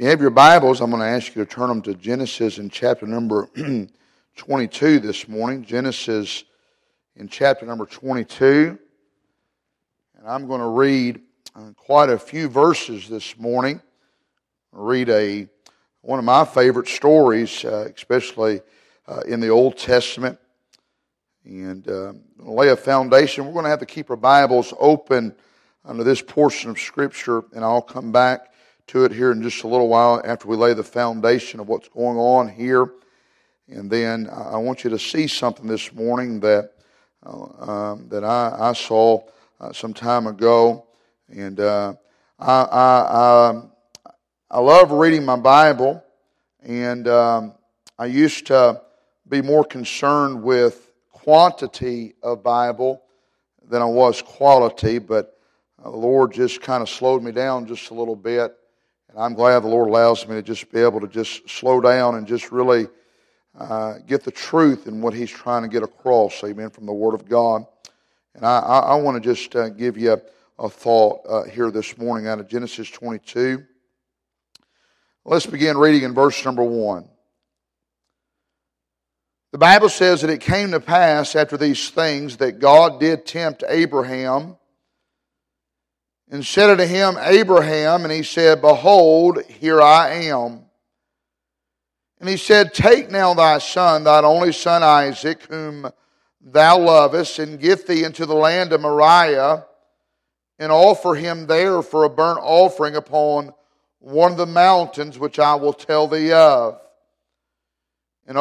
you have your Bibles, I'm going to ask you to turn them to Genesis in chapter number 22 this morning. Genesis in chapter number 22. And I'm going to read uh, quite a few verses this morning. Read a one of my favorite stories, uh, especially uh, in the Old Testament, and uh, lay a foundation. We're going to have to keep our Bibles open under this portion of Scripture, and I'll come back to it here in just a little while after we lay the foundation of what's going on here. And then I want you to see something this morning that uh, um, that I, I saw uh, some time ago, and uh, I, I, um, I love reading my Bible, and um, I used to be more concerned with quantity of Bible than I was quality, but uh, the Lord just kind of slowed me down just a little bit, and I'm glad the Lord allows me to just be able to just slow down and just really uh, get the truth in what He's trying to get across, amen, from the Word of God. And I, I, I want to just uh, give you a, a thought uh, here this morning out of Genesis 22. Let's begin reading in verse number 1. The Bible says that it came to pass after these things that God did tempt Abraham and said unto him, Abraham, and he said, Behold, here I am. And he said, Take now thy son, thine only son Isaac, whom thou lovest, and get thee into the land of Moriah, and offer him there for a burnt offering upon one of the mountains which I will tell thee of. And,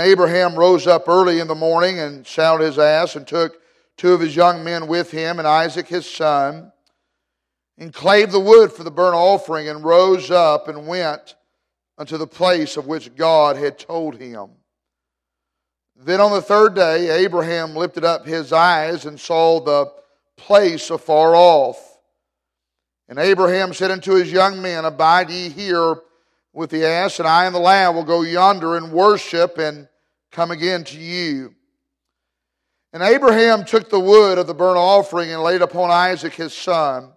Abraham rose up early in the morning and saddled his ass and took two of his young men with him and Isaac his son, and clave the wood for the burnt offering, and rose up and went unto the place of which God had told him. Then on the third day, Abraham lifted up his eyes and saw the place afar off. And Abraham said unto his young men, Abide ye here with the ass, and I and the lad will go yonder and worship and come again to you. And Abraham took the wood of the burnt offering and laid upon Isaac his son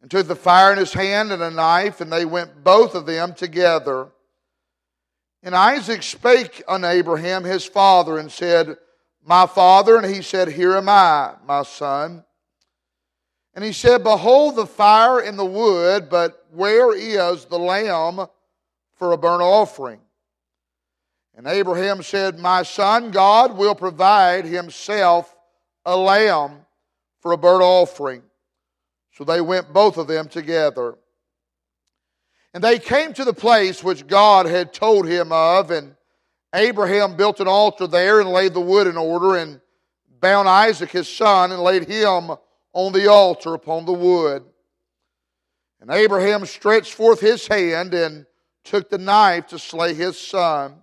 and took the fire in his hand and a knife, and they went both of them together. And Isaac spake unto Abraham his father and said, My father. And he said, Here am I, my son. And he said, Behold the fire and the wood, but where is the lamb for a burnt offering? And Abraham said, My son, God will provide himself a lamb for a burnt offering. So they went both of them together. And they came to the place which God had told him of, and Abraham built an altar there and laid the wood in order, and bound Isaac his son, and laid him on the altar upon the wood. And Abraham stretched forth his hand and took the knife to slay his son.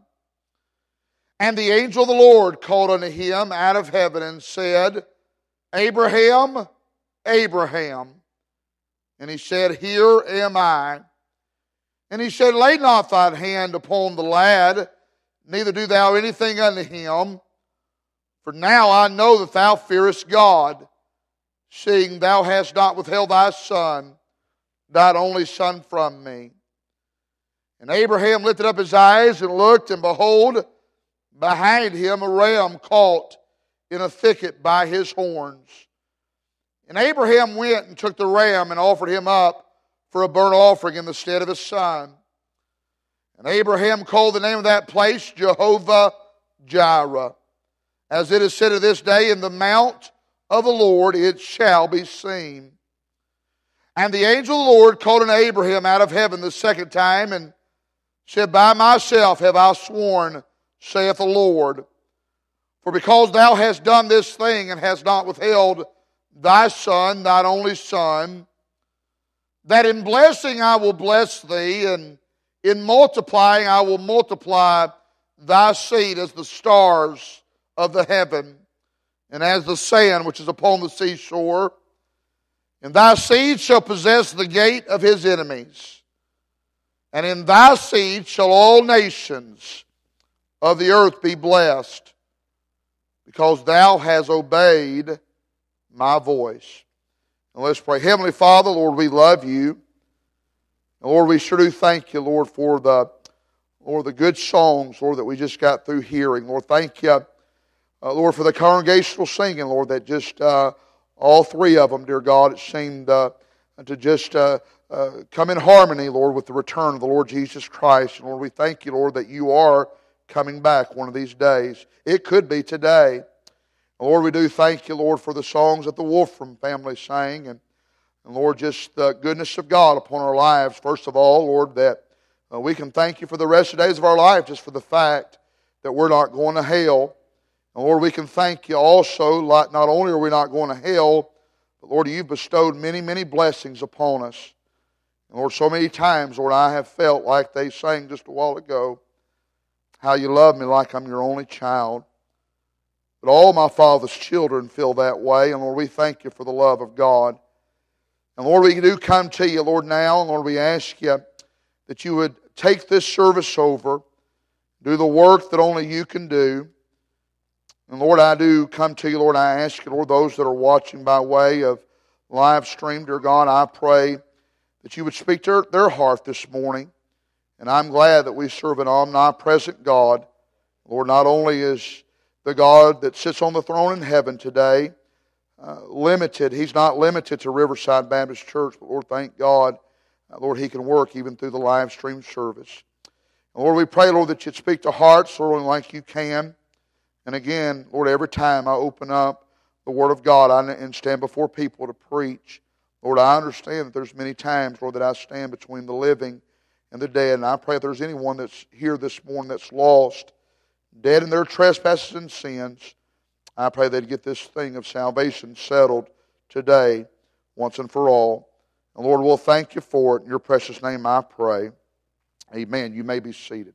And the angel of the Lord called unto him out of heaven and said, Abraham, Abraham. And he said, Here am I. And he said, Lay not thine hand upon the lad, neither do thou anything unto him. For now I know that thou fearest God, seeing thou hast not withheld thy son, thine only son from me. And Abraham lifted up his eyes and looked, and behold, behind him a ram caught in a thicket by his horns. And Abraham went and took the ram and offered him up for a burnt offering in the stead of his son. And Abraham called the name of that place Jehovah Jireh. As it is said to this day, in the mount of the Lord it shall be seen. And the angel of the Lord called unto Abraham out of heaven the second time and said, By myself have I sworn, saith the Lord. For because thou hast done this thing and hast not withheld thy son, thine only son, that in blessing I will bless thee, and in multiplying I will multiply thy seed as the stars of the heaven, and as the sand which is upon the seashore. And thy seed shall possess the gate of his enemies. And in thy seed shall all nations of the earth be blessed, because thou hast obeyed my voice. And let's pray. Heavenly Father, Lord, we love you. And Lord, we sure do thank you, Lord, for the Lord, the good songs, Lord, that we just got through hearing. Lord, thank you, uh, Lord, for the congregational singing, Lord, that just uh, all three of them, dear God, it seemed uh, to just uh, uh, come in harmony, Lord, with the return of the Lord Jesus Christ. And Lord, we thank you, Lord, that you are coming back one of these days. It could be today. Lord, we do thank you, Lord, for the songs that the Wolfram family sang. And, and Lord, just the goodness of God upon our lives. First of all, Lord, that uh, we can thank you for the rest of the days of our life just for the fact that we're not going to hell. And Lord, we can thank you also, like not only are we not going to hell, but Lord, you've bestowed many, many blessings upon us. And Lord, so many times, Lord, I have felt like they sang just a while ago, how you love me like I'm your only child. But all my Father's children feel that way. And Lord, we thank you for the love of God. And Lord, we do come to you, Lord, now. And Lord, we ask you that you would take this service over, do the work that only you can do. And Lord, I do come to you, Lord. I ask you, Lord, those that are watching by way of live stream, dear God, I pray that you would speak to their heart this morning. And I'm glad that we serve an omnipresent God. Lord, not only is the God that sits on the throne in heaven today. Uh, limited. He's not limited to Riverside Baptist Church, but Lord, thank God, uh, Lord, He can work even through the live stream service. Lord, we pray, Lord, that you'd speak to hearts, Lord, like you can. And again, Lord, every time I open up the Word of God and stand before people to preach, Lord, I understand that there's many times, Lord, that I stand between the living and the dead. And I pray if there's anyone that's here this morning that's lost, dead in their trespasses and sins. I pray they'd get this thing of salvation settled today, once and for all. And Lord, we'll thank you for it. In your precious name I pray. Amen. You may be seated.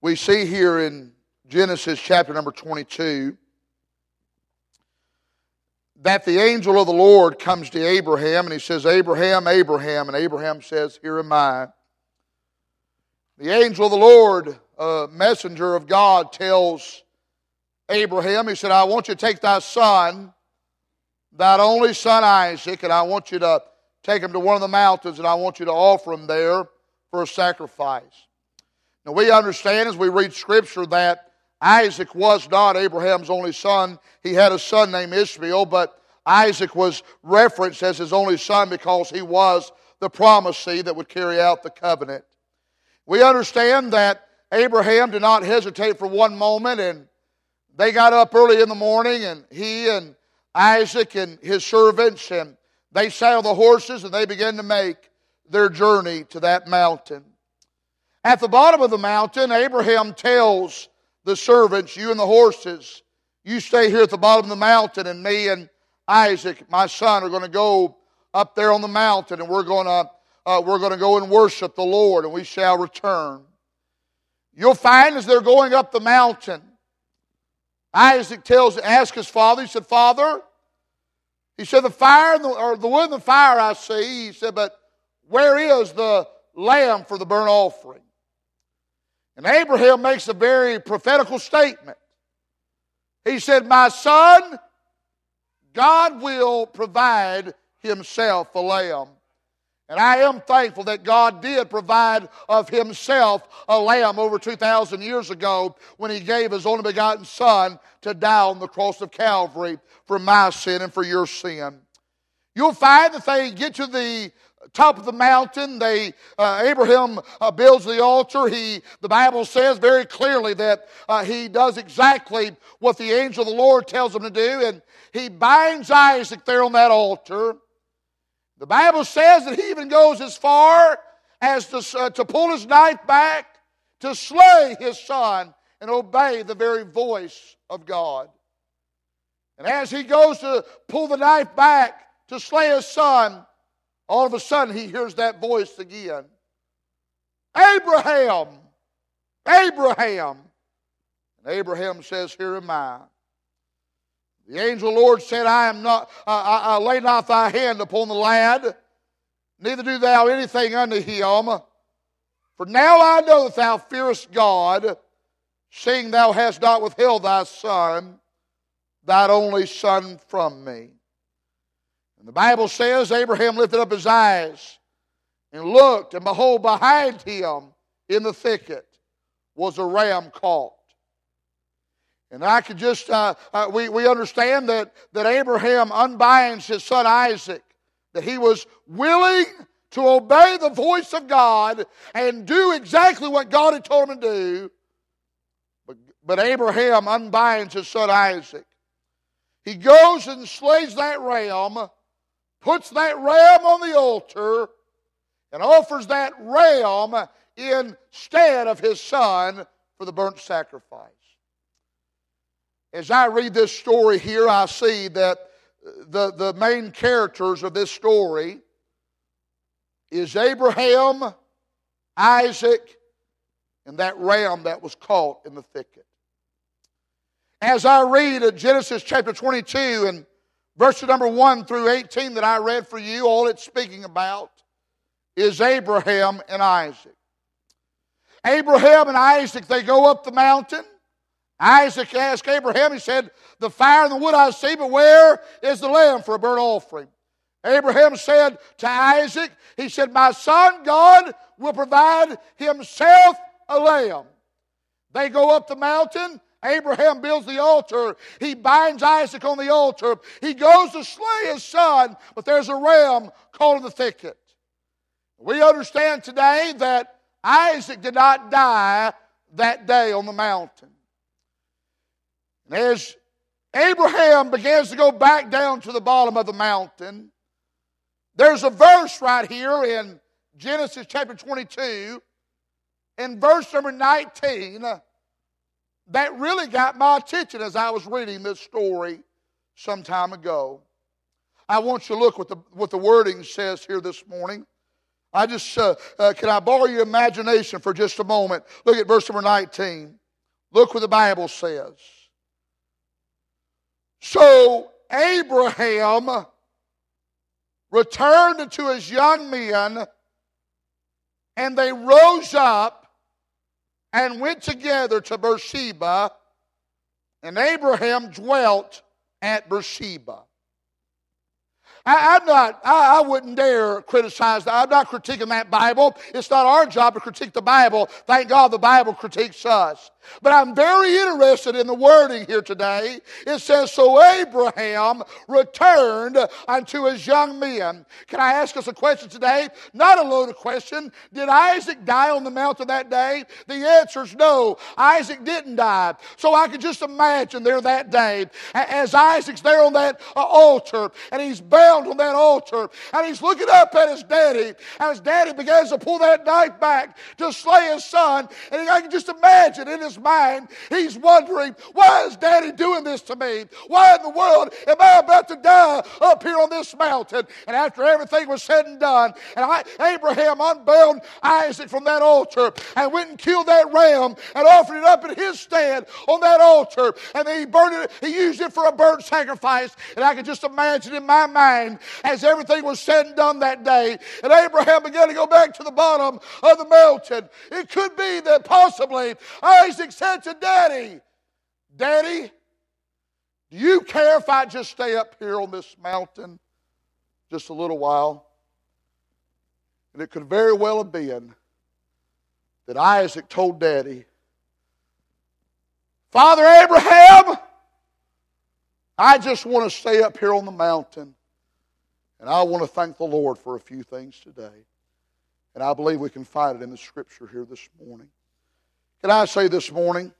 We see here in Genesis chapter number 22 that the angel of the Lord comes to Abraham and he says, Abraham, Abraham. And Abraham says, Here am I. The angel of the Lord, a messenger of God, tells Abraham, he said, I want you to take thy son, that only son Isaac, and I want you to take him to one of the mountains, and I want you to offer him there for a sacrifice. Now, we understand as we read Scripture that Isaac was not Abraham's only son. He had a son named Ishmael, but Isaac was referenced as his only son because he was the promised seed that would carry out the covenant. We understand that Abraham did not hesitate for one moment, and they got up early in the morning, and he and Isaac and his servants, and they saddled the horses, and they began to make their journey to that mountain. At the bottom of the mountain, Abraham tells the servants, You and the horses, you stay here at the bottom of the mountain, and me and Isaac, my son, are going to go up there on the mountain, and we're going to uh, we're going to go and worship the Lord and we shall return. You'll find as they're going up the mountain, Isaac tells, asks his father, he said, Father, he said, the fire, the, or the wood and the fire I see, he said, but where is the lamb for the burnt offering? And Abraham makes a very prophetical statement. He said, My son, God will provide himself a lamb. And I am thankful that God did provide of Himself a lamb over 2,000 years ago when He gave His only begotten Son to die on the cross of Calvary for my sin and for your sin. You'll find that they get to the top of the mountain. They uh, Abraham uh, builds the altar. He the Bible says very clearly that uh, he does exactly what the angel of the Lord tells him to do, and he binds Isaac there on that altar. The Bible says that he even goes as far as to, uh, to pull his knife back to slay his son and obey the very voice of God. And as he goes to pull the knife back to slay his son, all of a sudden he hears that voice again Abraham! Abraham! And Abraham says, Here am I. The angel Lord said, I am not, I, I lay not thy hand upon the lad, neither do thou anything unto him. For now I know that thou fearest God, seeing thou hast not withheld thy son, thine only son from me. And the Bible says Abraham lifted up his eyes and looked, and behold, behind him in the thicket was a ram caught. And I could just, uh, uh, we, we understand that, that Abraham unbinds his son Isaac, that he was willing to obey the voice of God and do exactly what God had told him to do. But, but Abraham unbinds his son Isaac. He goes and slays that ram, puts that ram on the altar, and offers that ram instead of his son for the burnt sacrifice. As I read this story here, I see that the, the main characters of this story is Abraham, Isaac, and that ram that was caught in the thicket. As I read Genesis chapter 22 and verses number 1 through 18 that I read for you, all it's speaking about is Abraham and Isaac. Abraham and Isaac, they go up the mountain. Isaac asked Abraham, he said, The fire and the wood I see, but where is the lamb for a burnt offering? Abraham said to Isaac, He said, My son, God will provide himself a lamb. They go up the mountain. Abraham builds the altar. He binds Isaac on the altar. He goes to slay his son, but there's a ram caught in the thicket. We understand today that Isaac did not die that day on the mountain. And as Abraham begins to go back down to the bottom of the mountain, there's a verse right here in Genesis chapter 22, in verse number 19, that really got my attention as I was reading this story some time ago. I want you to look what the, what the wording says here this morning. I just, uh, uh, can I borrow your imagination for just a moment? Look at verse number 19. Look what the Bible says. So Abraham returned to his young men, and they rose up and went together to Beersheba, and Abraham dwelt at Beersheba. I, am not, I, I, wouldn't dare criticize that. I'm not critiquing that Bible. It's not our job to critique the Bible. Thank God the Bible critiques us. But I'm very interested in the wording here today. It says, So Abraham returned unto his young men. Can I ask us a question today? Not a loaded question. Did Isaac die on the mountain that day? The answer is no. Isaac didn't die. So I could just imagine there that day as Isaac's there on that uh, altar and he's bound on that altar and he's looking up at his daddy and his daddy begins to pull that knife back to slay his son. And I can just imagine in his mind, he's wondering, why is daddy doing this to me? Why in the world am I about to die up here on this mountain? And after everything was said and done, and I, Abraham unbound Isaac from that altar and went and killed that ram and offered it up in his stand on that altar. And then he burned it, he used it for a burnt sacrifice. And I can just imagine in my mind as everything was said and done that day, and Abraham began to go back to the bottom of the mountain. It could be that possibly Isaac Isaac said to Daddy, Daddy, do you care if I just stay up here on this mountain just a little while? And it could very well have been that Isaac told Daddy, Father Abraham, I just want to stay up here on the mountain. And I want to thank the Lord for a few things today. And I believe we can find it in the scripture here this morning. Can I say this morning?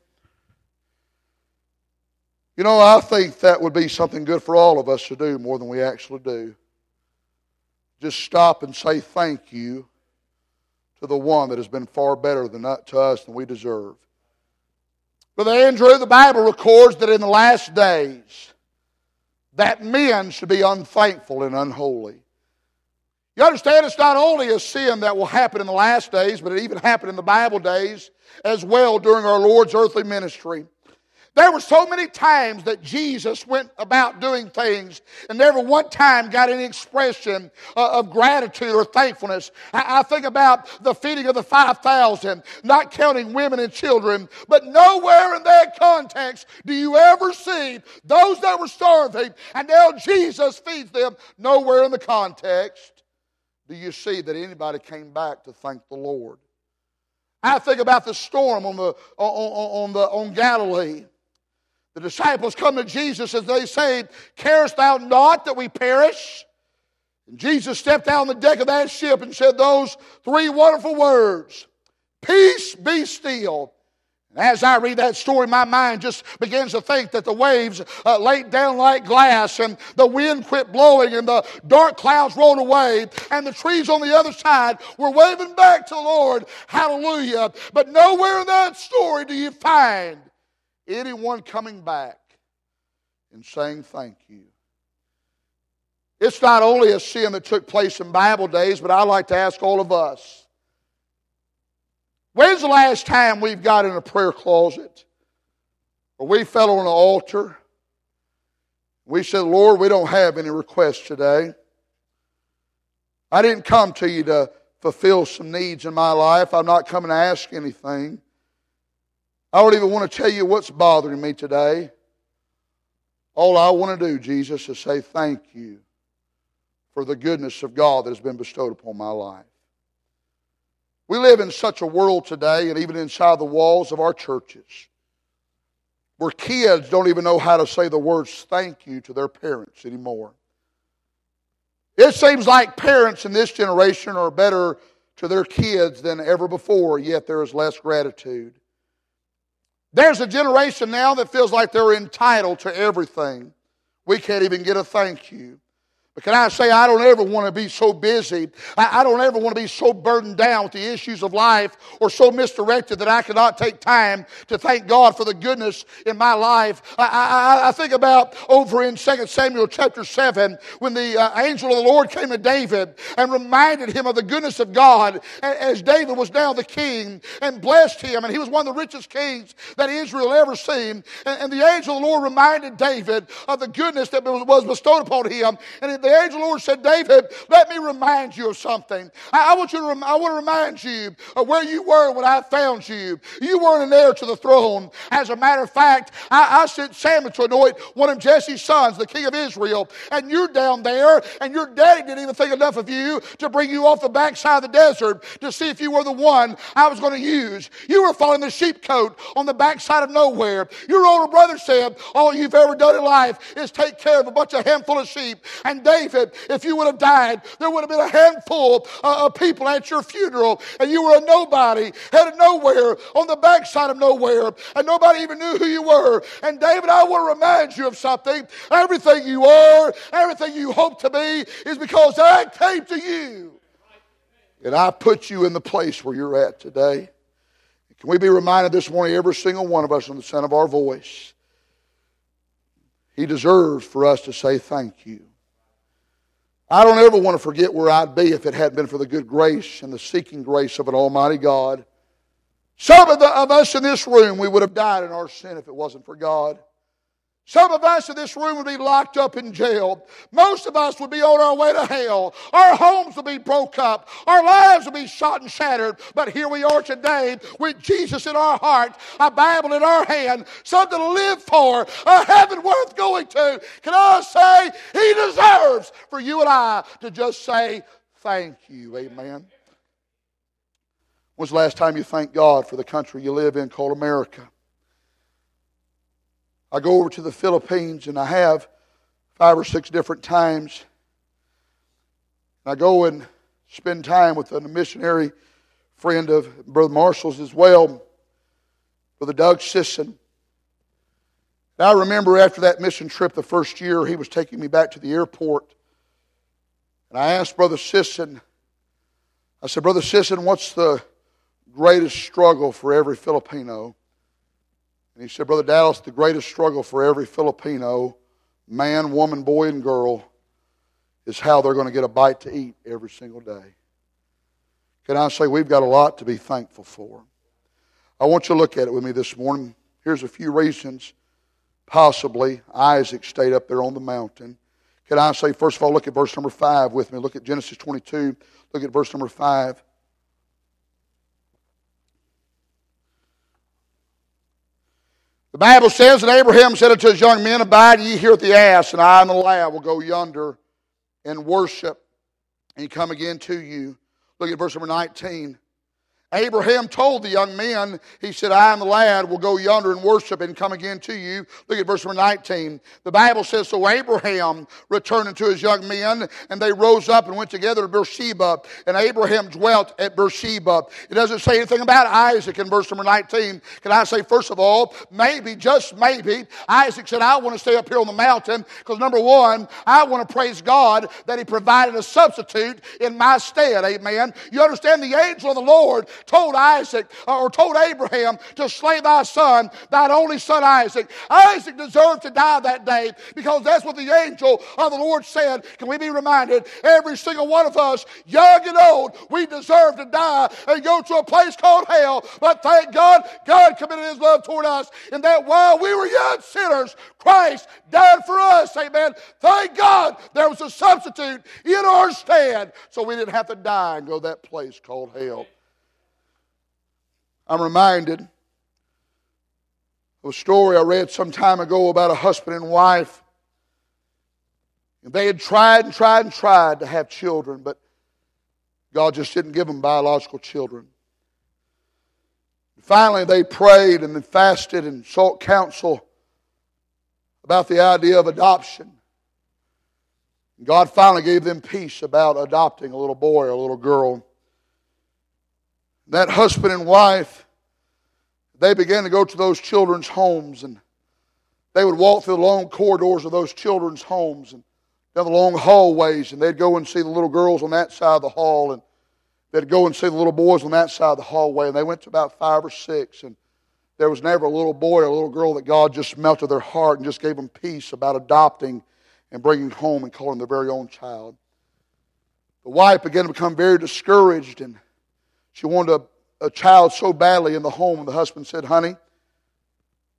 You know, I think that would be something good for all of us to do more than we actually do. Just stop and say thank you to the one that has been far better than to us than we deserve. Brother Andrew, the Bible records that in the last days, that men should be unthankful and unholy. You understand, it's not only a sin that will happen in the last days, but it even happened in the Bible days as well during our Lord's earthly ministry. There were so many times that Jesus went about doing things and never one time got any expression uh, of gratitude or thankfulness. I think about the feeding of the 5,000, not counting women and children, but nowhere in that context do you ever see those that were starving and now Jesus feeds them. Nowhere in the context do you see that anybody came back to thank the Lord. I think about the storm on the on, on, the on Galilee. The disciples come to Jesus and they say, Carest thou not that we perish? And Jesus stepped out on the deck of that ship and said those three wonderful words Peace be still. As I read that story, my mind just begins to think that the waves uh, laid down like glass, and the wind quit blowing, and the dark clouds rolled away, and the trees on the other side were waving back to the Lord. Hallelujah. But nowhere in that story do you find anyone coming back and saying thank you. It's not only a sin that took place in Bible days, but I'd like to ask all of us when's the last time we've got in a prayer closet or we fell on an altar? We said, Lord, we don't have any requests today. I didn't come to you to fulfill some needs in my life. I'm not coming to ask anything. I don't even want to tell you what's bothering me today. All I want to do, Jesus, is say thank you for the goodness of God that has been bestowed upon my life. We live in such a world today, and even inside the walls of our churches, where kids don't even know how to say the words thank you to their parents anymore. It seems like parents in this generation are better to their kids than ever before, yet there is less gratitude. There's a generation now that feels like they're entitled to everything. We can't even get a thank you. But can I say, I don't ever want to be so busy. I, don't ever want to be so burdened down with the issues of life or so misdirected that I cannot take time to thank God for the goodness in my life. I, I, I think about over in 2 Samuel chapter 7 when the uh, angel of the Lord came to David and reminded him of the goodness of God as David was now the king and blessed him. And he was one of the richest kings that Israel ever seen. And, and the angel of the Lord reminded David of the goodness that was bestowed upon him. And the angel of the Lord said, David, let me remind you of something. I, I want you to rem- I want to remind you of where you were when I found you. You weren't an heir to the throne. As a matter of fact, I, I sent Samuel to anoint one of Jesse's sons, the king of Israel, and you're down there, and your daddy didn't even think enough of you to bring you off the backside of the desert to see if you were the one I was going to use. You were following the sheepcote on the backside of nowhere. Your older brother said, All you've ever done in life is take care of a bunch of handful of sheep. And David, if you would have died, there would have been a handful uh, of people at your funeral, and you were a nobody, headed nowhere, on the backside of nowhere, and nobody even knew who you were. And David, I want to remind you of something. Everything you are, everything you hope to be, is because I came to you. And I put you in the place where you're at today. Can we be reminded this morning, every single one of us, on the sound of our voice, He deserves for us to say thank you. I don't ever want to forget where I'd be if it hadn't been for the good grace and the seeking grace of an Almighty God. Some of, the, of us in this room, we would have died in our sin if it wasn't for God. Some of us in this room would be locked up in jail. Most of us would be on our way to hell. Our homes would be broke up. Our lives would be shot and shattered. But here we are today with Jesus in our heart, a Bible in our hand, something to live for, a heaven worth going to. Can I say He deserves for you and I to just say thank you. Amen. When's the last time you thanked God for the country you live in called America? I go over to the Philippines and I have five or six different times. I go and spend time with a missionary friend of Brother Marshall's as well, Brother Doug Sisson. And I remember after that mission trip the first year, he was taking me back to the airport. And I asked Brother Sisson, I said, Brother Sisson, what's the greatest struggle for every Filipino? And he said, Brother Dallas, the greatest struggle for every Filipino, man, woman, boy, and girl, is how they're going to get a bite to eat every single day. Can I say we've got a lot to be thankful for? I want you to look at it with me this morning. Here's a few reasons possibly Isaac stayed up there on the mountain. Can I say, first of all, look at verse number 5 with me. Look at Genesis 22. Look at verse number 5. The Bible says that Abraham said unto his young men, Abide ye here at the ass, and I and the lad will go yonder and worship and come again to you. Look at verse number 19. Abraham told the young men, he said, I and the lad will go yonder and worship and come again to you. Look at verse number 19. The Bible says, So Abraham returned unto his young men, and they rose up and went together to Beersheba, and Abraham dwelt at Beersheba. It doesn't say anything about Isaac in verse number 19. Can I say, first of all, maybe, just maybe, Isaac said, I want to stay up here on the mountain, because number one, I want to praise God that he provided a substitute in my stead. Amen. You understand the angel of the Lord told Isaac uh, or told Abraham to slay thy son, thine only son Isaac. Isaac deserved to die that day because that's what the angel of the Lord said. Can we be reminded? Every single one of us, young and old, we deserve to die and go to a place called hell. But thank God, God committed his love toward us, and that while we were young sinners, Christ died for us. Amen. Thank God there was a substitute in our stead so we didn't have to die and go that place called hell. I'm reminded of a story I read some time ago about a husband and wife. And they had tried and tried and tried to have children, but God just didn't give them biological children. Finally, they prayed and then fasted and sought counsel about the idea of adoption. God finally gave them peace about adopting a little boy or a little girl that husband and wife, they began to go to those children's homes and they would walk through the long corridors of those children's homes and down the long hallways and they'd go and see the little girls on that side of the hall and they'd go and see the little boys on that side of the hallway and they went to about five or six and there was never a little boy or a little girl that God just melted their heart and just gave them peace about adopting and bringing home and calling their very own child. The wife began to become very discouraged and she wanted a, a child so badly in the home. And the husband said, Honey,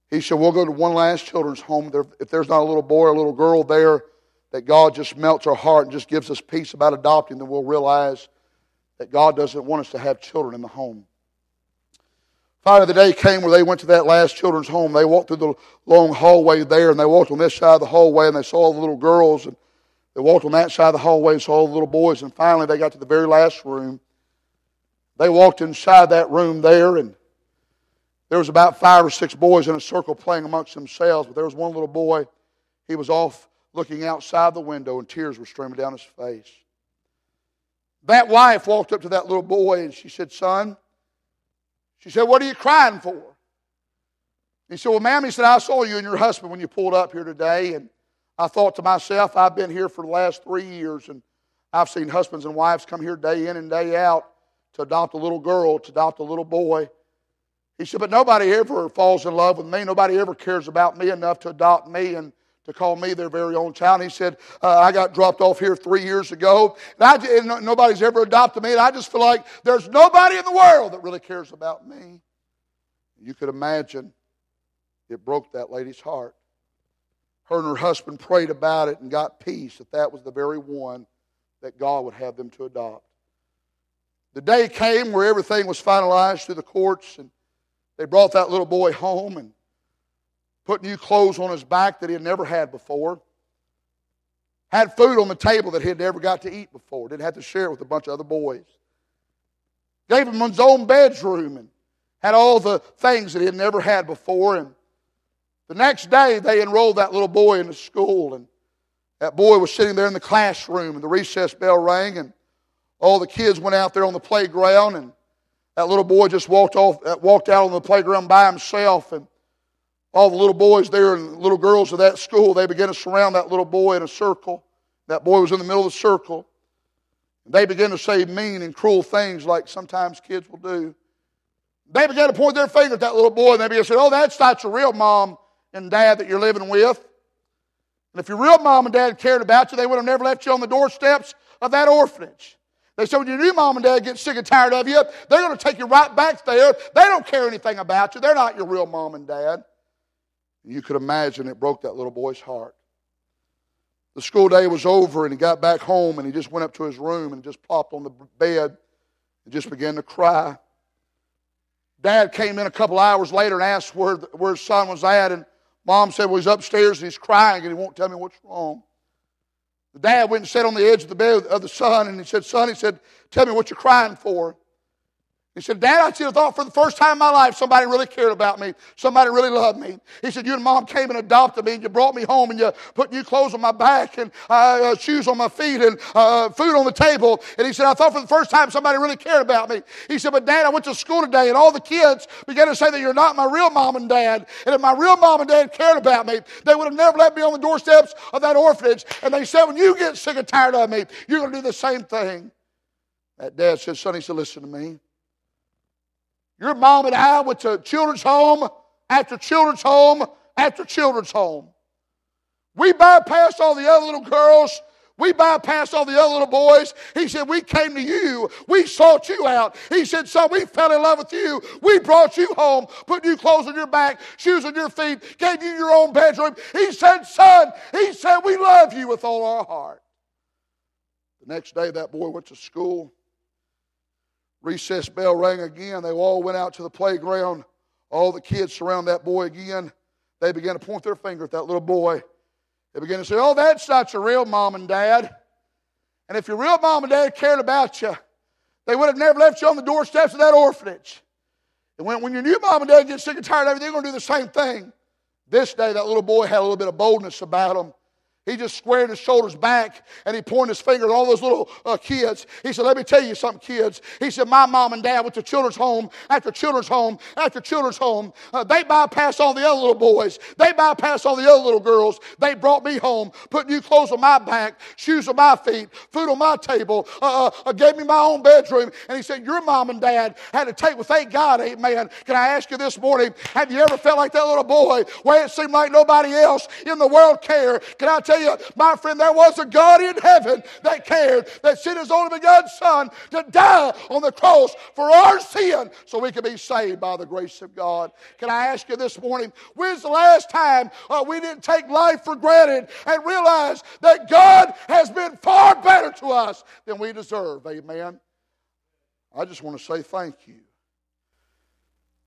he said, We'll go to one last children's home. If there's not a little boy or a little girl there that God just melts our heart and just gives us peace about adopting, then we'll realize that God doesn't want us to have children in the home. Finally, the day came where they went to that last children's home. They walked through the long hallway there, and they walked on this side of the hallway, and they saw all the little girls, and they walked on that side of the hallway and saw all the little boys. And finally, they got to the very last room, they walked inside that room there, and there was about five or six boys in a circle playing amongst themselves. But there was one little boy. He was off looking outside the window, and tears were streaming down his face. That wife walked up to that little boy and she said, Son, she said, What are you crying for? He said, Well, ma'am, he said, I saw you and your husband when you pulled up here today, and I thought to myself, I've been here for the last three years, and I've seen husbands and wives come here day in and day out to adopt a little girl, to adopt a little boy. He said, But nobody ever falls in love with me. Nobody ever cares about me enough to adopt me and to call me their very own child. He said, uh, I got dropped off here three years ago, and, I, and nobody's ever adopted me, and I just feel like there's nobody in the world that really cares about me. You could imagine it broke that lady's heart. Her and her husband prayed about it and got peace that that was the very one that God would have them to adopt. The day came where everything was finalized through the courts, and they brought that little boy home and put new clothes on his back that he had never had before. Had food on the table that he had never got to eat before. Didn't have to share it with a bunch of other boys. Gave him his own bedroom and had all the things that he had never had before. And the next day, they enrolled that little boy in into school, and that boy was sitting there in the classroom, and the recess bell rang, and all the kids went out there on the playground, and that little boy just walked off, uh, walked out on the playground by himself, and all the little boys there and little girls of that school, they began to surround that little boy in a circle. That boy was in the middle of the circle. They began to say mean and cruel things like sometimes kids will do. They began to point their finger at that little boy, and they began to say, Oh, that's not your real mom and dad that you're living with. And if your real mom and dad cared about you, they would have never left you on the doorsteps of that orphanage. They said, when your new mom and dad get sick and tired of you, they're going to take you right back there. They don't care anything about you. They're not your real mom and dad. You could imagine it broke that little boy's heart. The school day was over and he got back home and he just went up to his room and just plopped on the bed and just began to cry. Dad came in a couple hours later and asked where, where his son was at, and mom said, Well, he's upstairs and he's crying and he won't tell me what's wrong. The dad went and sat on the edge of the bed of the son and he said, Son, he said, Tell me what you're crying for. He said, Dad, I should have thought for the first time in my life somebody really cared about me. Somebody really loved me. He said, You and mom came and adopted me, and you brought me home, and you put new clothes on my back, and uh, uh, shoes on my feet, and uh, food on the table. And he said, I thought for the first time somebody really cared about me. He said, But Dad, I went to school today, and all the kids began to say that you're not my real mom and dad. And if my real mom and dad cared about me, they would have never let me on the doorsteps of that orphanage. And they said, When you get sick and tired of me, you're going to do the same thing. That dad said, Son, he said, Listen to me. Your mom and I went to children's home after children's home after children's home. We bypassed all the other little girls. We bypassed all the other little boys. He said, We came to you. We sought you out. He said, Son, we fell in love with you. We brought you home, put new clothes on your back, shoes on your feet, gave you your own bedroom. He said, Son, he said, We love you with all our heart. The next day, that boy went to school. Recess bell rang again. They all went out to the playground. All the kids surround that boy again. They began to point their finger at that little boy. They began to say, Oh, that's not your real mom and dad. And if your real mom and dad cared about you, they would have never left you on the doorsteps of that orphanage. And when, when your new mom and dad get sick and tired of everything, they're going to do the same thing. This day, that little boy had a little bit of boldness about him. He just squared his shoulders back and he pointed his finger at all those little uh, kids. He said, Let me tell you something, kids. He said, My mom and dad went to children's home after children's home after children's home. Uh, they bypassed all the other little boys, they bypassed all the other little girls. They brought me home, put new clothes on my back, shoes on my feet, food on my table, uh, uh, gave me my own bedroom. And he said, Your mom and dad had to take, well, thank God, amen. Can I ask you this morning, have you ever felt like that little boy where it seemed like nobody else in the world cared? Can I tell tell you, my friend, there was a God in heaven that cared, that sent his only begotten Son to die on the cross for our sin so we could be saved by the grace of God. Can I ask you this morning, when's the last time uh, we didn't take life for granted and realize that God has been far better to us than we deserve? Amen. I just want to say thank you.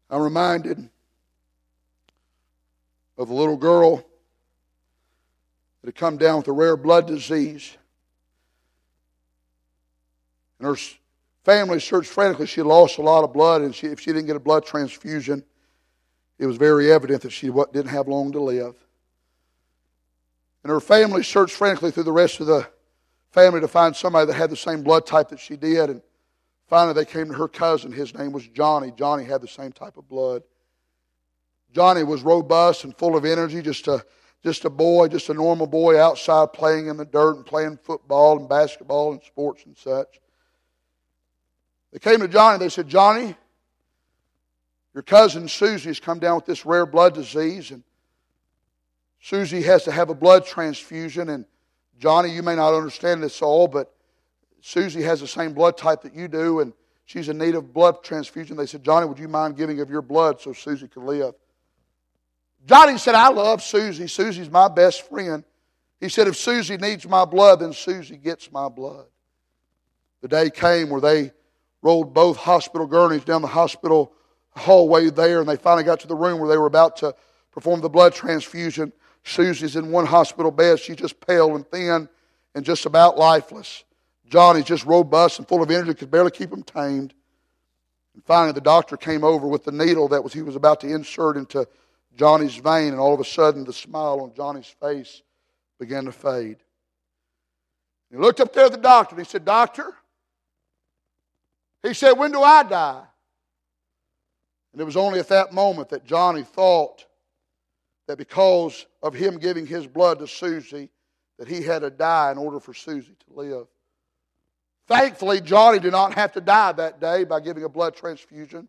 I'm reminded of a little girl that had come down with a rare blood disease. And her family searched frantically. She lost a lot of blood, and she, if she didn't get a blood transfusion, it was very evident that she didn't have long to live. And her family searched frantically through the rest of the family to find somebody that had the same blood type that she did. And finally, they came to her cousin. His name was Johnny. Johnny had the same type of blood. Johnny was robust and full of energy, just a just a boy, just a normal boy outside playing in the dirt and playing football and basketball and sports and such. They came to Johnny. They said, Johnny, your cousin Susie's come down with this rare blood disease, and Susie has to have a blood transfusion. And Johnny, you may not understand this all, but Susie has the same blood type that you do, and she's in need of blood transfusion. They said, Johnny, would you mind giving of your blood so Susie can live? Johnny said, I love Susie. Susie's my best friend. He said, if Susie needs my blood, then Susie gets my blood. The day came where they rolled both hospital gurneys down the hospital hallway there, and they finally got to the room where they were about to perform the blood transfusion. Susie's in one hospital bed. She's just pale and thin and just about lifeless. Johnny's just robust and full of energy, could barely keep him tamed. And finally, the doctor came over with the needle that was he was about to insert into Johnny's vein, and all of a sudden the smile on Johnny's face began to fade. He looked up there at the doctor and he said, Doctor, he said, When do I die? And it was only at that moment that Johnny thought that because of him giving his blood to Susie, that he had to die in order for Susie to live. Thankfully, Johnny did not have to die that day by giving a blood transfusion.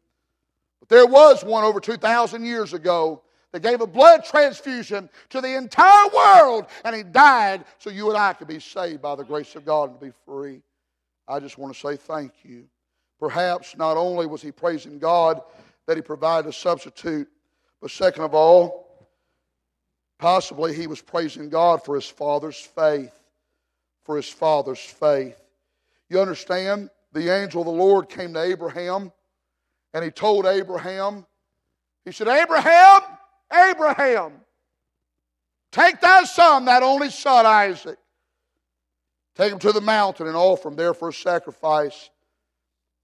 But there was one over 2,000 years ago that gave a blood transfusion to the entire world, and he died so you and I could be saved by the grace of God and be free. I just want to say thank you. Perhaps not only was he praising God that he provided a substitute, but second of all, Possibly he was praising God for his father's faith. For his father's faith. You understand? The angel of the Lord came to Abraham and he told Abraham, he said, Abraham, Abraham, take thy son, that only son, Isaac. Take him to the mountain and offer him there for a sacrifice.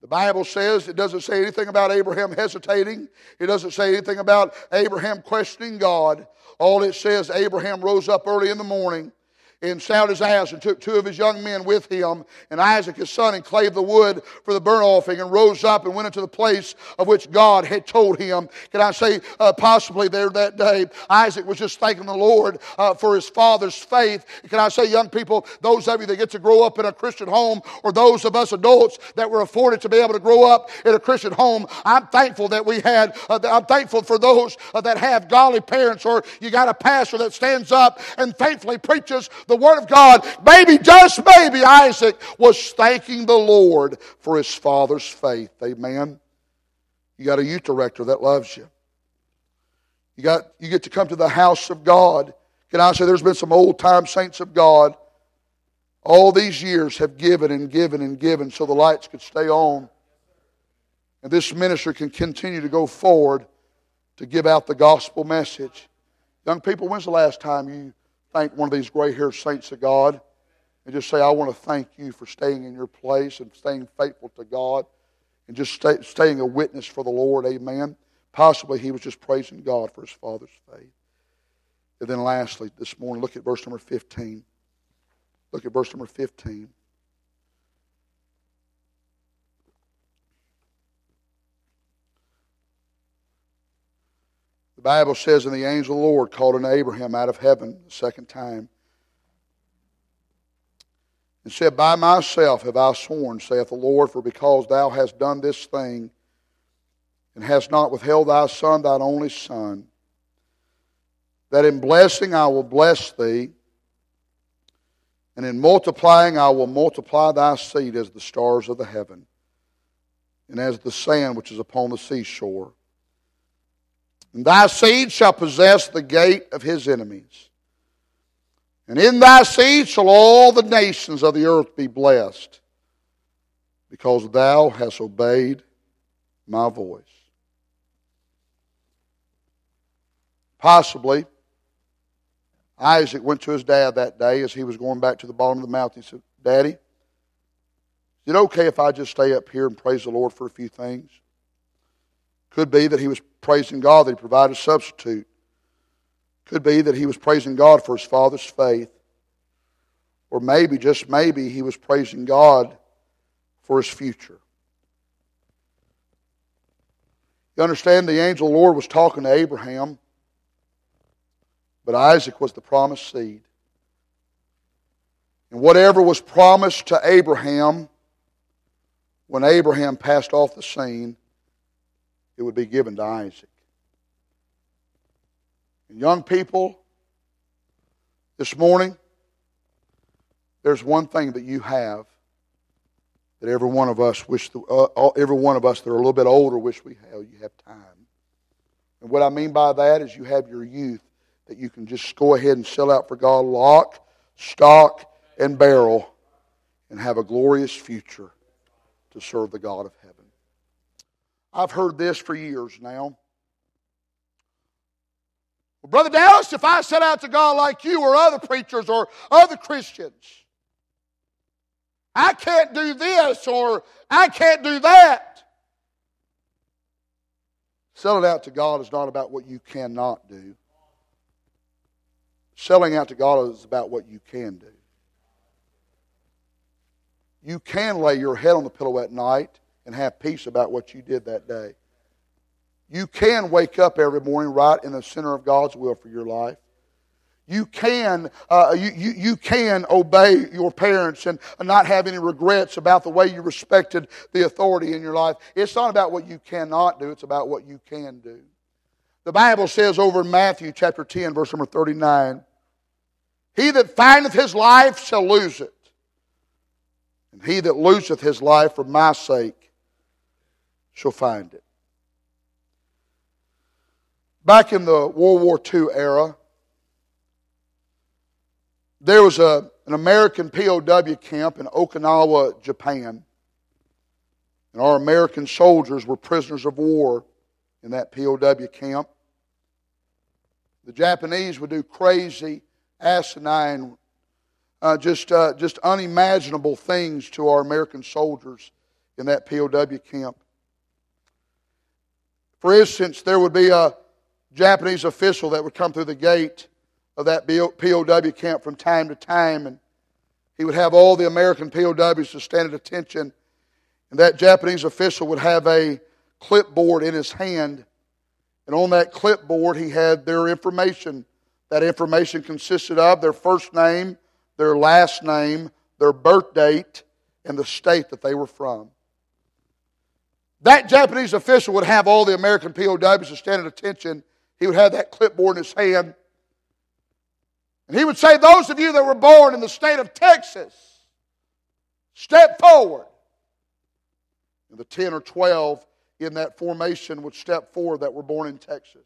The Bible says it doesn't say anything about Abraham hesitating. It doesn't say anything about Abraham questioning God. All it says, Abraham rose up early in the morning and sounded his ass and took two of his young men with him and Isaac his son and clave the wood for the burnt offering and rose up and went into the place of which God had told him. Can I say, uh, possibly there that day, Isaac was just thanking the Lord uh, for his father's faith. Can I say, young people, those of you that get to grow up in a Christian home or those of us adults that were afforded to be able to grow up in a Christian home, I'm thankful that we had, uh, I'm thankful for those uh, that have godly parents or you got a pastor that stands up and faithfully preaches the Word of God, maybe, just maybe, Isaac was thanking the Lord for his father's faith. Amen. You got a youth director that loves you. You, got, you get to come to the house of God. Can I say there's been some old time saints of God all these years have given and given and given so the lights could stay on. And this minister can continue to go forward to give out the gospel message. Young people, when's the last time you thank one of these gray haired saints of God and just say, I want to thank you for staying in your place and staying faithful to God and just stay, staying a witness for the Lord. Amen. Possibly he was just praising God for his father's faith. And then lastly, this morning, look at verse number 15. Look at verse number 15. Bible says, And the angel of the Lord called unto Abraham out of heaven the second time and said, By myself have I sworn, saith the Lord, for because thou hast done this thing, and hast not withheld thy son, thine only son, that in blessing I will bless thee, and in multiplying I will multiply thy seed as the stars of the heaven, and as the sand which is upon the seashore. And thy seed shall possess the gate of his enemies. And in thy seed shall all the nations of the earth be blessed, because thou hast obeyed my voice. Possibly, Isaac went to his dad that day as he was going back to the bottom of the mountain. He said, Daddy, is it okay if I just stay up here and praise the Lord for a few things? Could be that he was praising God that he provided a substitute. Could be that he was praising God for his father's faith. Or maybe, just maybe, he was praising God for his future. You understand, the angel Lord was talking to Abraham, but Isaac was the promised seed. And whatever was promised to Abraham when Abraham passed off the scene it would be given to Isaac. And young people, this morning, there's one thing that you have that every one of us wish, the, uh, every one of us that are a little bit older wish we had. You have time. And what I mean by that is you have your youth that you can just go ahead and sell out for God, lock, stock, and barrel, and have a glorious future to serve the God of heaven. I've heard this for years now. Well, Brother Dallas, if I set out to God like you or other preachers or other Christians, I can't do this or I can't do that. Selling out to God is not about what you cannot do. Selling out to God is about what you can do. You can lay your head on the pillow at night and have peace about what you did that day. You can wake up every morning right in the center of God's will for your life. You can, uh, you, you, you can obey your parents and not have any regrets about the way you respected the authority in your life. It's not about what you cannot do, it's about what you can do. The Bible says over in Matthew chapter 10, verse number 39, He that findeth his life shall lose it, and he that loseth his life for my sake she'll find it. Back in the World War II era, There was a, an American POW camp in Okinawa, Japan. And our American soldiers were prisoners of war in that POW camp. The Japanese would do crazy, asinine, uh, just, uh, just unimaginable things to our American soldiers in that POW camp. For instance, there would be a Japanese official that would come through the gate of that POW camp from time to time, and he would have all the American POWs to stand at attention, and that Japanese official would have a clipboard in his hand, and on that clipboard he had their information. That information consisted of their first name, their last name, their birth date, and the state that they were from. That Japanese official would have all the American POWs to stand at attention. He would have that clipboard in his hand. And he would say, Those of you that were born in the state of Texas, step forward. And the 10 or 12 in that formation would step forward that were born in Texas.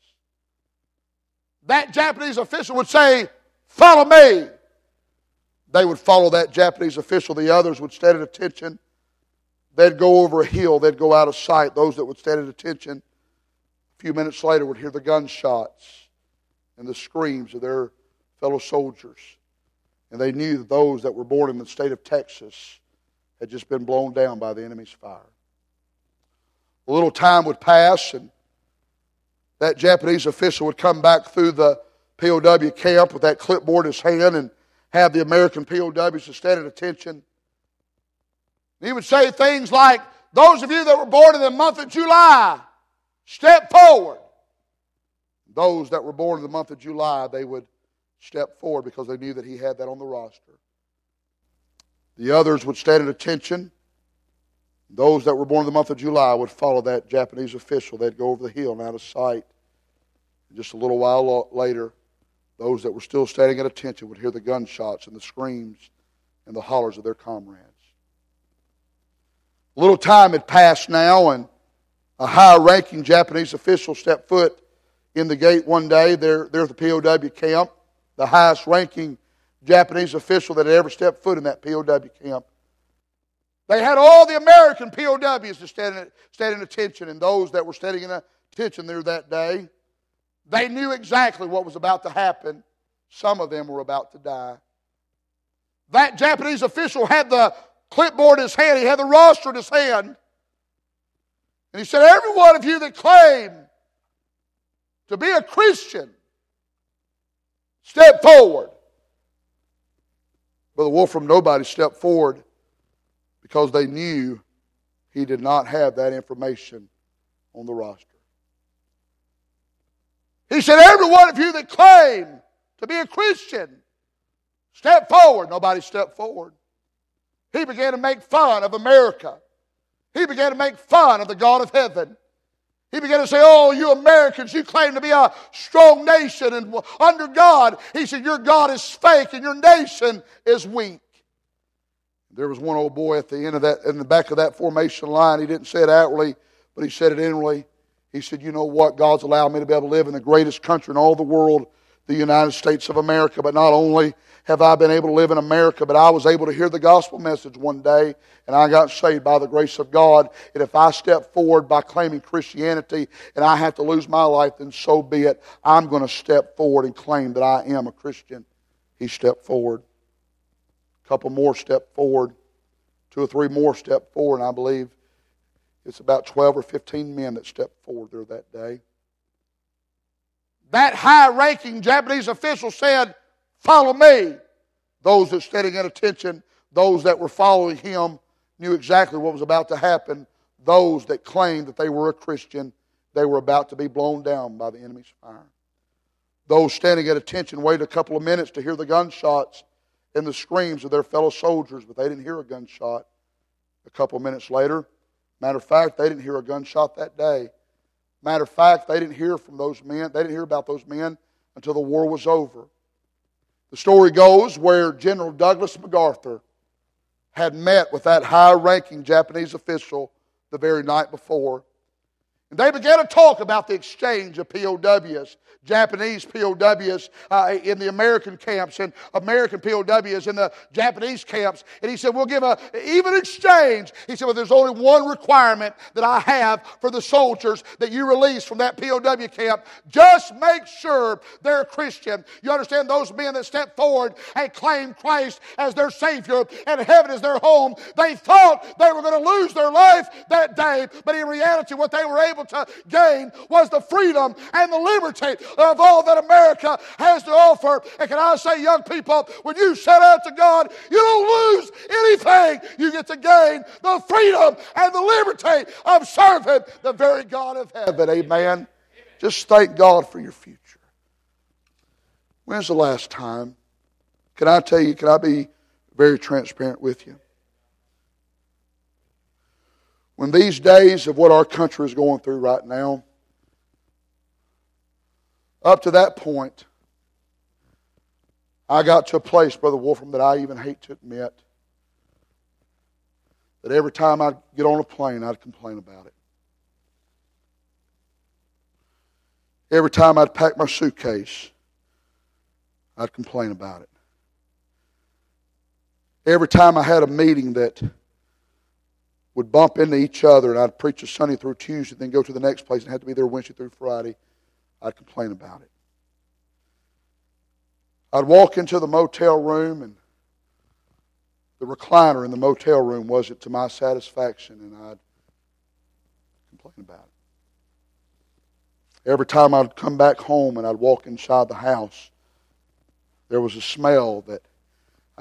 That Japanese official would say, Follow me. They would follow that Japanese official. The others would stand at attention. They'd go over a hill, they'd go out of sight. Those that would stand at attention a few minutes later would hear the gunshots and the screams of their fellow soldiers. And they knew that those that were born in the state of Texas had just been blown down by the enemy's fire. A little time would pass, and that Japanese official would come back through the POW camp with that clipboard in his hand and have the American POWs to stand at attention. He would say things like, Those of you that were born in the month of July, step forward. Those that were born in the month of July, they would step forward because they knew that he had that on the roster. The others would stand at attention. Those that were born in the month of July would follow that Japanese official. They'd go over the hill and out of sight. And just a little while later, those that were still standing at attention would hear the gunshots and the screams and the hollers of their comrades. A little time had passed now, and a high ranking Japanese official stepped foot in the gate one day there, there at the POW camp, the highest ranking Japanese official that had ever stepped foot in that POW camp. They had all the American POWs to stand in, stand in attention, and those that were standing in attention there that day, they knew exactly what was about to happen. Some of them were about to die. That Japanese official had the clipboard in his hand, he had the roster in his hand. And he said, Every one of you that claim to be a Christian, step forward. Brother Wolfram, nobody stepped forward because they knew he did not have that information on the roster. He said, Every one of you that claim to be a Christian, step forward. Nobody stepped forward. He began to make fun of America. He began to make fun of the God of heaven. He began to say, Oh, you Americans, you claim to be a strong nation and under God. He said, Your God is fake and your nation is weak. There was one old boy at the end of that, in the back of that formation line. He didn't say it outwardly, but he said it inwardly. He said, You know what? God's allowed me to be able to live in the greatest country in all the world, the United States of America. But not only have I been able to live in America, but I was able to hear the gospel message one day, and I got saved by the grace of God. And if I step forward by claiming Christianity and I have to lose my life, then so be it. I'm going to step forward and claim that I am a Christian. He stepped forward. A couple more stepped forward. Two or three more stepped forward, and I believe it's about 12 or 15 men that stepped forward there that day. That high ranking Japanese official said, Follow me. Those that standing at attention, those that were following him, knew exactly what was about to happen. Those that claimed that they were a Christian, they were about to be blown down by the enemy's fire. Those standing at attention waited a couple of minutes to hear the gunshots and the screams of their fellow soldiers, but they didn't hear a gunshot. A couple of minutes later, matter of fact, they didn't hear a gunshot that day. Matter of fact, they didn't hear from those men. They didn't hear about those men until the war was over. The story goes where General Douglas MacArthur had met with that high ranking Japanese official the very night before. And they began to talk about the exchange of POWs. Japanese POWs uh, in the American camps and American POWs in the Japanese camps. And he said, We'll give an even exchange. He said, Well, there's only one requirement that I have for the soldiers that you release from that POW camp. Just make sure they're Christian. You understand those men that stepped forward and claimed Christ as their Savior and heaven as their home, they thought they were going to lose their life that day. But in reality, what they were able to gain was the freedom and the liberty of all that America has to offer. And can I say, young people, when you set out to God, you don't lose anything. You get to gain the freedom and the liberty of serving the very God of heaven. Amen. Just thank God for your future. When's the last time? Can I tell you, can I be very transparent with you? When these days of what our country is going through right now, up to that point, I got to a place, Brother Wolfram, that I even hate to admit that every time I'd get on a plane, I'd complain about it. Every time I'd pack my suitcase, I'd complain about it. Every time I had a meeting that would bump into each other and I'd preach a Sunday through Tuesday, then go to the next place and had to be there Wednesday through Friday, I'd complain about it. I'd walk into the motel room and the recliner in the motel room wasn't to my satisfaction and I'd complain about it. Every time I'd come back home and I'd walk inside the house, there was a smell that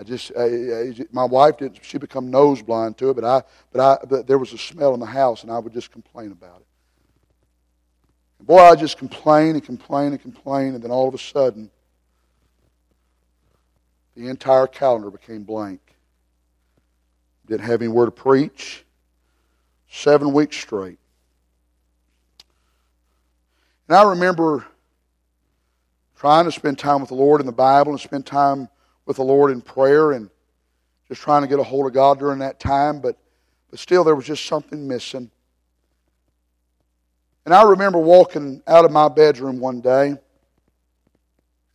I just, I, I, my wife didn't. she become nose blind to it, but I, but I, but there was a smell in the house and I would just complain about it. And boy, I just complain and complain and complain, and then all of a sudden, the entire calendar became blank. Didn't have anywhere to preach. Seven weeks straight. And I remember trying to spend time with the Lord in the Bible and spend time with the Lord in prayer and just trying to get a hold of God during that time, but, but still there was just something missing. And I remember walking out of my bedroom one day,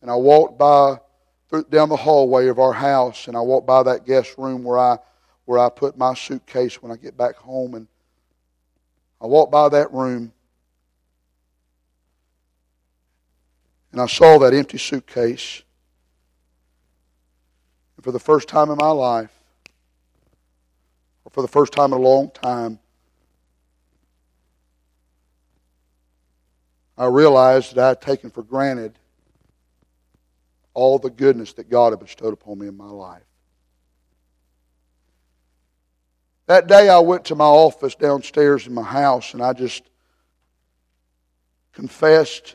and I walked by through, down the hallway of our house, and I walked by that guest room where I where I put my suitcase when I get back home, and I walked by that room, and I saw that empty suitcase. For the first time in my life, or for the first time in a long time, I realized that I had taken for granted all the goodness that God had bestowed upon me in my life. That day I went to my office downstairs in my house and I just confessed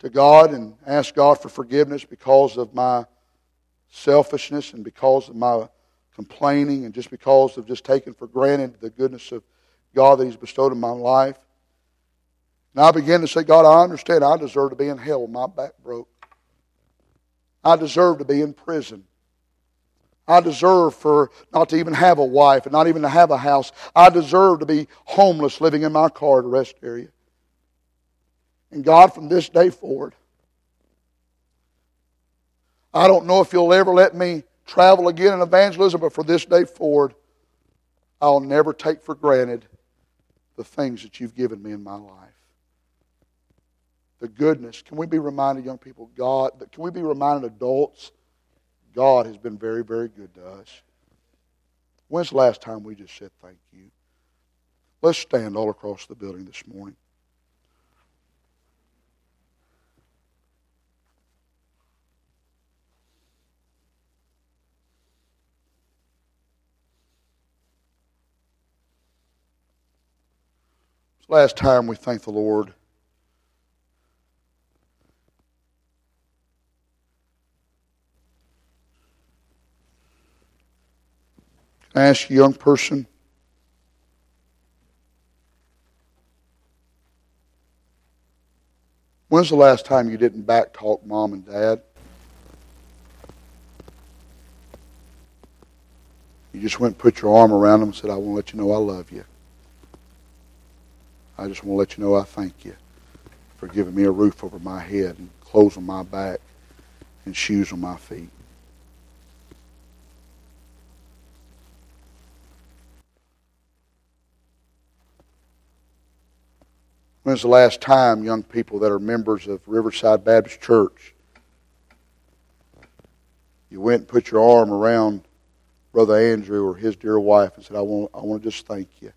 to God and asked God for forgiveness because of my selfishness and because of my complaining and just because of just taking for granted the goodness of God that He's bestowed in my life. And I began to say, God, I understand I deserve to be in hell. My back broke. I deserve to be in prison. I deserve for not to even have a wife and not even to have a house. I deserve to be homeless living in my car at a rest area. And God, from this day forward, I don't know if you'll ever let me travel again in evangelism, but for this day forward, I'll never take for granted the things that you've given me in my life the goodness. Can we be reminded, young people, God, can we be reminded, adults, God has been very, very good to us. When's the last time we just said thank you? Let's stand all across the building this morning. Last time we thank the Lord. I ask a young person, when's the last time you didn't backtalk mom and dad? You just went and put your arm around them and said, I want to let you know I love you. I just want to let you know I thank you for giving me a roof over my head and clothes on my back and shoes on my feet. When's the last time, young people that are members of Riverside Baptist Church, you went and put your arm around Brother Andrew or his dear wife and said, I want, I want to just thank you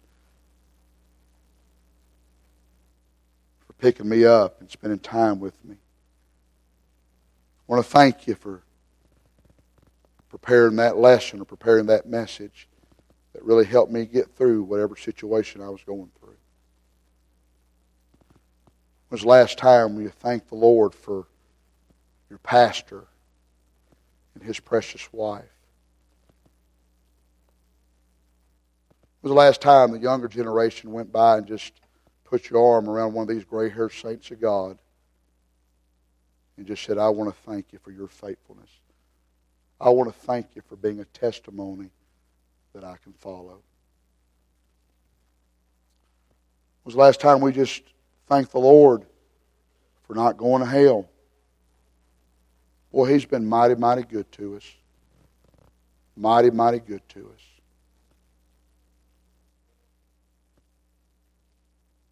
picking me up and spending time with me. I want to thank you for preparing that lesson or preparing that message that really helped me get through whatever situation I was going through. When was the last time you thanked the Lord for your pastor and his precious wife? When was the last time the younger generation went by and just put your arm around one of these gray haired saints of God and just said, I want to thank you for your faithfulness. I want to thank you for being a testimony that I can follow. When was the last time we just thanked the Lord for not going to hell. Boy, He's been mighty, mighty good to us. Mighty, mighty good to us.